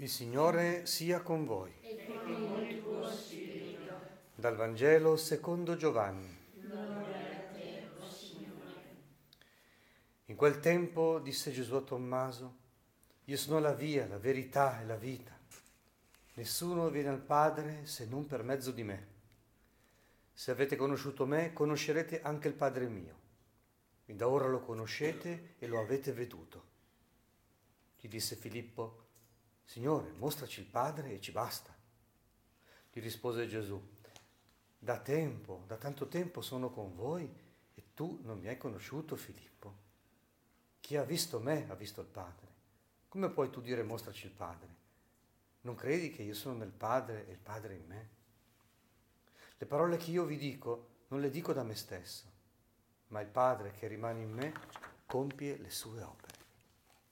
Il Signore sia con voi. e con il tuo spirito. Dal Vangelo secondo Giovanni. In quel tempo disse Gesù a Tommaso, io sono la via, la verità e la vita. Nessuno viene al Padre se non per mezzo di me. Se avete conosciuto me, conoscerete anche il Padre mio. E da ora lo conoscete e lo avete veduto. Gli disse Filippo, Signore, mostraci il Padre e ci basta. Gli rispose Gesù, da tempo, da tanto tempo sono con voi e tu non mi hai conosciuto, Filippo. Chi ha visto me ha visto il Padre. Come puoi tu dire mostraci il Padre? Non credi che io sono nel Padre e il Padre in me? Le parole che io vi dico non le dico da me stesso, ma il Padre che rimane in me compie le sue opere.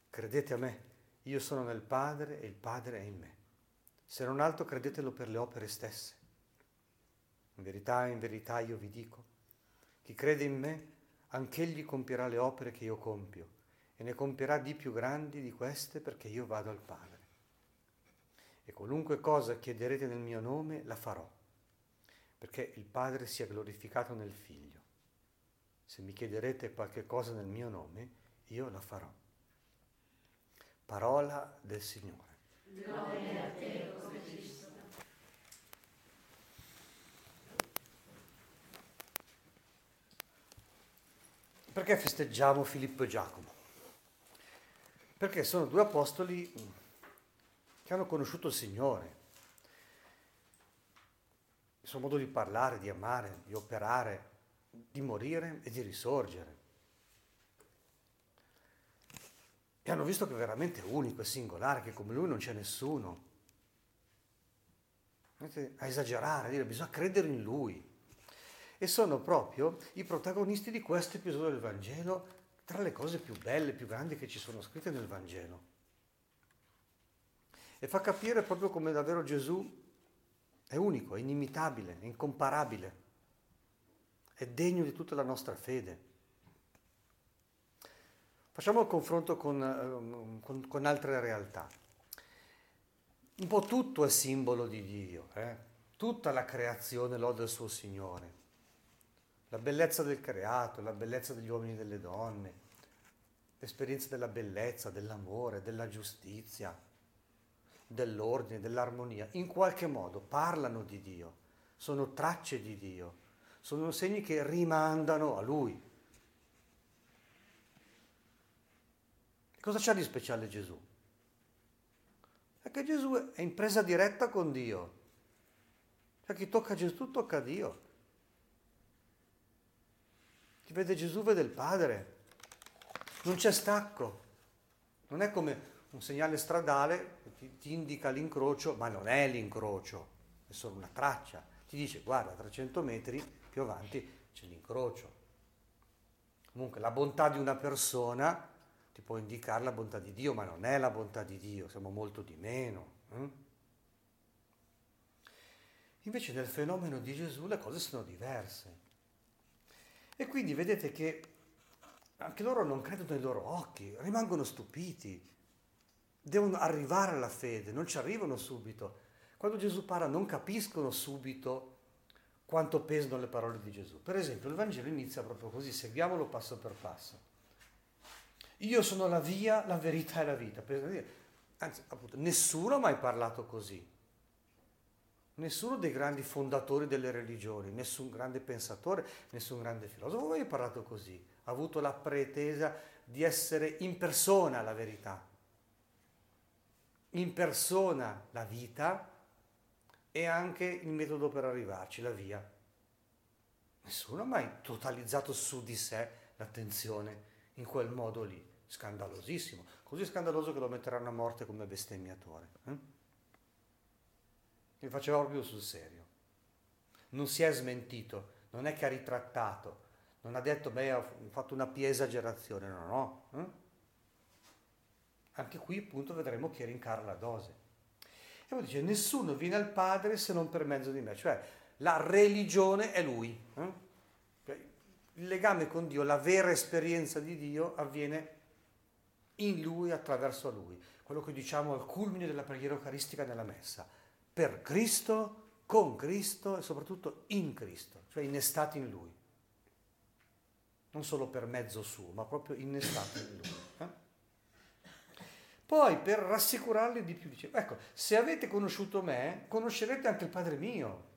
Credete a me, io sono nel Padre e il Padre è in me. Se non altro credetelo per le opere stesse. In verità, in verità io vi dico, chi crede in me, anch'egli compierà le opere che io compio e ne compierà di più grandi di queste perché io vado al Padre. E qualunque cosa chiederete nel mio nome la farò, perché il Padre sia glorificato nel Figlio. Se mi chiederete qualche cosa nel mio nome, io la farò. Parola del Signore. Gloria a te, Cristo. Perché festeggiamo Filippo e Giacomo? Perché sono due apostoli che hanno conosciuto il Signore, il suo modo di parlare, di amare, di operare, di morire e di risorgere. E hanno visto che è veramente unico e singolare, che come lui non c'è nessuno. A esagerare, a dire bisogna credere in lui. E sono proprio i protagonisti di questo episodio del Vangelo, tra le cose più belle, più grandi che ci sono scritte nel Vangelo. E fa capire proprio come davvero Gesù è unico, è inimitabile, è incomparabile, è degno di tutta la nostra fede. Facciamo il confronto con, con, con altre realtà. Un po' tutto è simbolo di Dio, eh? tutta la creazione lode il suo Signore. La bellezza del creato, la bellezza degli uomini e delle donne, l'esperienza della bellezza, dell'amore, della giustizia, dell'ordine, dell'armonia, in qualche modo parlano di Dio, sono tracce di Dio, sono segni che rimandano a Lui. Cosa c'ha di speciale Gesù? È che Gesù è in presa diretta con Dio. Cioè chi tocca Gesù tocca Dio. Chi vede Gesù vede il Padre. Non c'è stacco. Non è come un segnale stradale che ti, ti indica l'incrocio, ma non è l'incrocio, è solo una traccia. Ti dice guarda, a 300 metri più avanti c'è l'incrocio. Comunque la bontà di una persona ti può indicare la bontà di Dio, ma non è la bontà di Dio, siamo molto di meno. Eh? Invece nel fenomeno di Gesù le cose sono diverse. E quindi vedete che anche loro non credono ai loro occhi, rimangono stupiti, devono arrivare alla fede, non ci arrivano subito. Quando Gesù parla non capiscono subito quanto pesano le parole di Gesù. Per esempio il Vangelo inizia proprio così, seguiamolo passo per passo. Io sono la via, la verità e la vita. Anzi, appunto, nessuno ha mai parlato così. Nessuno dei grandi fondatori delle religioni, nessun grande pensatore, nessun grande filosofo mai parlato così. Ha avuto la pretesa di essere in persona la verità, in persona la vita e anche il metodo per arrivarci, la via. Nessuno ha mai totalizzato su di sé l'attenzione in quel modo lì, scandalosissimo, così scandaloso che lo metteranno a morte come bestemmiatore. Eh? Mi faceva proprio sul serio. Non si è smentito, non è che ha ritrattato, non ha detto, beh, ho fatto una pia esagerazione, no, no. Eh? Anche qui appunto vedremo chi rincara la dose. E poi dice, nessuno viene al Padre se non per mezzo di me, cioè la religione è Lui. Eh? Il legame con Dio, la vera esperienza di Dio avviene in Lui, attraverso Lui. quello che diciamo al culmine della preghiera eucaristica nella messa, per Cristo, con Cristo e soprattutto in Cristo, cioè innestati in Lui. Non solo per mezzo suo, ma proprio innestati in Lui. Eh? Poi per rassicurarli di più dice, ecco, se avete conosciuto me, conoscerete anche il Padre mio.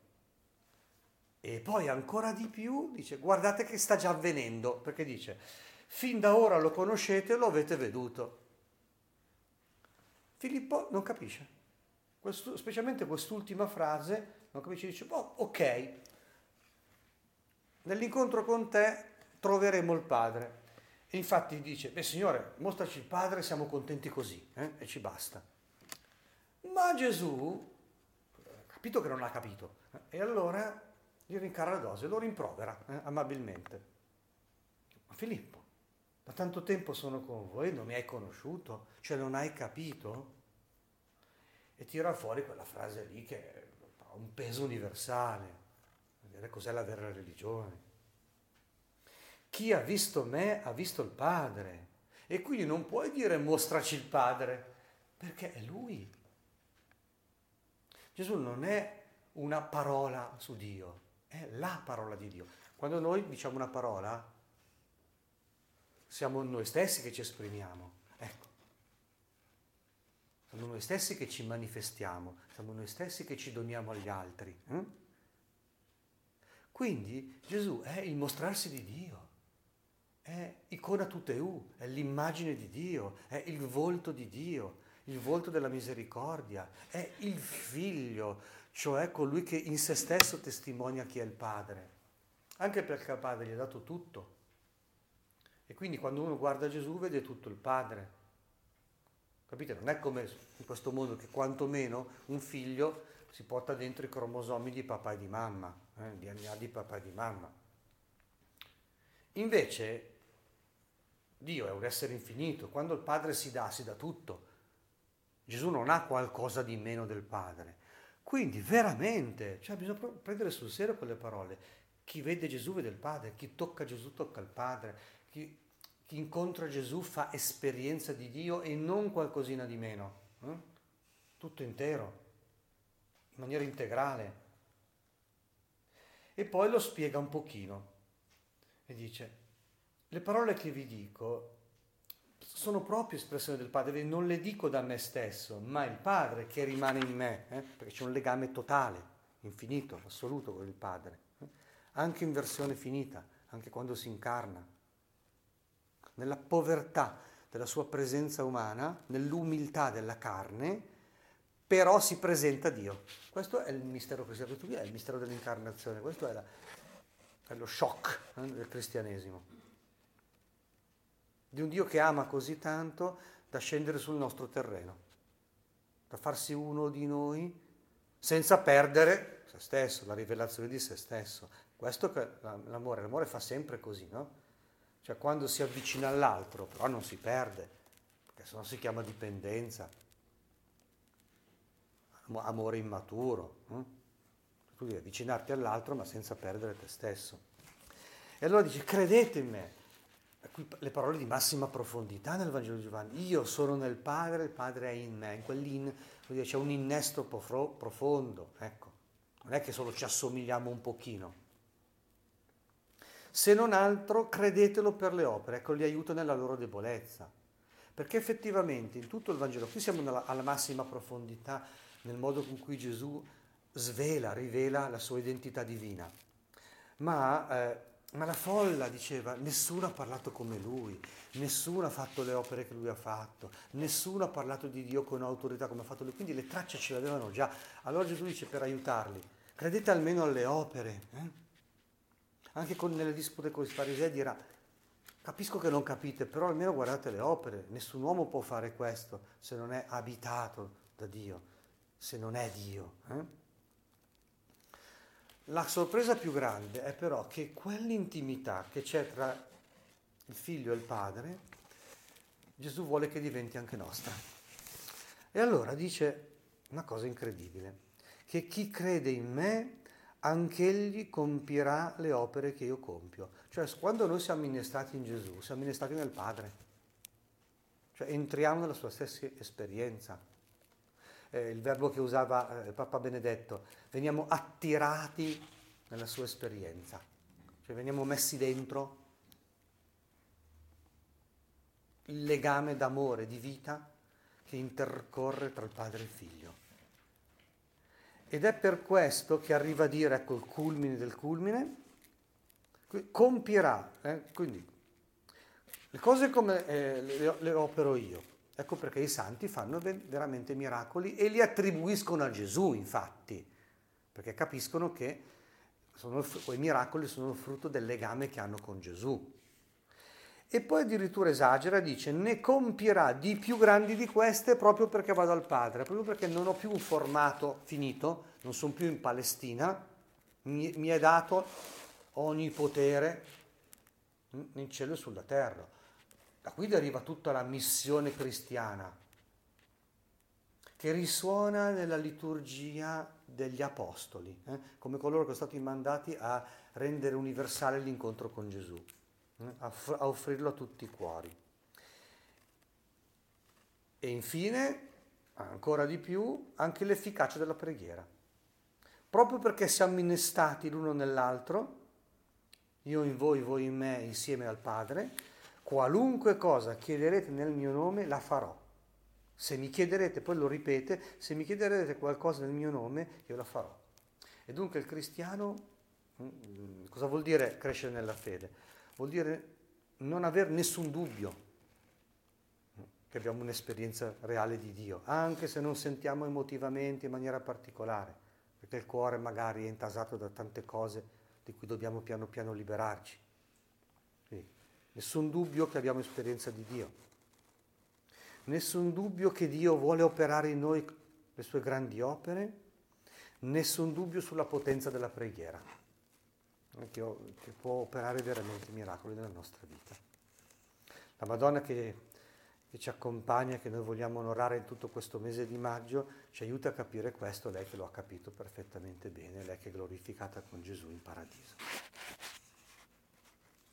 E poi ancora di più dice, guardate che sta già avvenendo, perché dice, fin da ora lo conoscete, lo avete veduto. Filippo non capisce, Questo, specialmente quest'ultima frase, non capisce, dice, oh, ok, nell'incontro con te troveremo il Padre. E infatti dice, beh Signore, mostraci il Padre, siamo contenti così, eh? e ci basta. Ma Gesù, ha capito che non ha capito, eh? e allora gli rincara la dose, lo rimprovera eh? amabilmente. Ma Filippo, da tanto tempo sono con voi, non mi hai conosciuto, cioè non hai capito? E tira fuori quella frase lì che ha un peso universale, cos'è la vera religione. Chi ha visto me ha visto il Padre. E quindi non puoi dire mostraci il Padre, perché è Lui. Gesù non è una parola su Dio, è la parola di Dio. Quando noi diciamo una parola, siamo noi stessi che ci esprimiamo. Ecco. Siamo noi stessi che ci manifestiamo, siamo noi stessi che ci doniamo agli altri. Eh? Quindi Gesù è il mostrarsi di Dio, è icona tuteu, è l'immagine di Dio, è il volto di Dio, il volto della misericordia, è il figlio, cioè colui che in se stesso testimonia chi è il Padre, anche perché il Padre gli ha dato tutto e quindi quando uno guarda Gesù vede tutto il Padre. Capite? Non è come in questo mondo che quantomeno un figlio si porta dentro i cromosomi di papà e di mamma, eh, il DNA di papà e di mamma. Invece Dio è un essere infinito, quando il Padre si dà, si dà tutto. Gesù non ha qualcosa di meno del Padre. Quindi veramente, cioè bisogna prendere sul serio quelle parole. Chi vede Gesù vede il Padre, chi tocca Gesù tocca il Padre, chi, chi incontra Gesù fa esperienza di Dio e non qualcosina di meno, eh? tutto intero, in maniera integrale. E poi lo spiega un pochino e dice, le parole che vi dico sono proprio espressione del Padre, non le dico da me stesso, ma il Padre che rimane in me, eh? perché c'è un legame totale, infinito, assoluto con il Padre, eh? anche in versione finita, anche quando si incarna nella povertà della sua presenza umana, nell'umiltà della carne, però si presenta Dio. Questo è il mistero cristiano, questo è il mistero dell'incarnazione, questo è, la, è lo shock eh, del cristianesimo. Di un Dio che ama così tanto da scendere sul nostro terreno, da farsi uno di noi senza perdere se stesso, la rivelazione di se stesso. Questo è l'amore, l'amore fa sempre così, no? Cioè quando si avvicina all'altro, però non si perde, perché se no si chiama dipendenza, amore immaturo. Eh? Tu devi avvicinarti all'altro ma senza perdere te stesso. E allora dice, credete in me. Le parole di massima profondità nel Vangelo di Giovanni. Io sono nel Padre, il Padre è in me. In quell'in c'è un innesto profondo. Ecco, non è che solo ci assomigliamo un pochino se non altro credetelo per le opere, ecco, li aiuta nella loro debolezza. Perché effettivamente in tutto il Vangelo, qui siamo nella, alla massima profondità nel modo con cui Gesù svela, rivela la sua identità divina. Ma, eh, ma la folla diceva, nessuno ha parlato come lui, nessuno ha fatto le opere che lui ha fatto, nessuno ha parlato di Dio con autorità come ha fatto lui, quindi le tracce ce le avevano già. Allora Gesù dice per aiutarli, credete almeno alle opere. Eh? anche con, nelle dispute con i farisei dirà, capisco che non capite, però almeno guardate le opere, nessun uomo può fare questo se non è abitato da Dio, se non è Dio. Eh? La sorpresa più grande è però che quell'intimità che c'è tra il figlio e il padre, Gesù vuole che diventi anche nostra. E allora dice una cosa incredibile, che chi crede in me anch'egli compirà le opere che io compio. Cioè, quando noi siamo innestati in Gesù, siamo innestati nel Padre. cioè entriamo nella sua stessa esperienza. Eh, il verbo che usava eh, Papa Benedetto, veniamo attirati nella sua esperienza, cioè veniamo messi dentro il legame d'amore, di vita che intercorre tra il padre e il figlio. Ed è per questo che arriva a dire, ecco il culmine del culmine, compierà, eh, quindi le cose come eh, le, le, opero io. Ecco perché i santi fanno veramente miracoli e li attribuiscono a Gesù, infatti, perché capiscono che sono, quei miracoli sono il frutto del legame che hanno con Gesù. E poi addirittura esagera, dice, ne compierà di più grandi di queste proprio perché vado al Padre, proprio perché non ho più un formato finito, non sono più in Palestina, mi, mi è dato ogni potere in cielo e sulla terra. Da qui deriva tutta la missione cristiana, che risuona nella liturgia degli apostoli, eh? come coloro che sono stati mandati a rendere universale l'incontro con Gesù a, offrirlo a tutti i cuori. E infine, ancora di più, anche l'efficacia della preghiera. Proprio perché siamo innestati l'uno nell'altro, io in voi, voi in me, insieme al Padre, qualunque cosa chiederete nel mio nome la farò. Se mi chiederete, poi lo ripete, se mi chiederete qualcosa nel mio nome, io la farò. E dunque il cristiano, mm, cosa vuol dire crescere nella fede? vuol dire non avere nessun dubbio che abbiamo un'esperienza reale di Dio, anche se non sentiamo emotivamente in maniera particolare, perché il cuore magari è intasato da tante cose di cui dobbiamo piano piano liberarci. Nessun dubbio che abbiamo esperienza di Dio, nessun dubbio che Dio vuole operare in noi le sue grandi opere, nessun dubbio sulla potenza della preghiera che può operare veramente miracoli nella nostra vita. La Madonna che, che ci accompagna, che noi vogliamo onorare in tutto questo mese di maggio, ci aiuta a capire questo, lei che lo ha capito perfettamente bene, lei che è glorificata con Gesù in paradiso.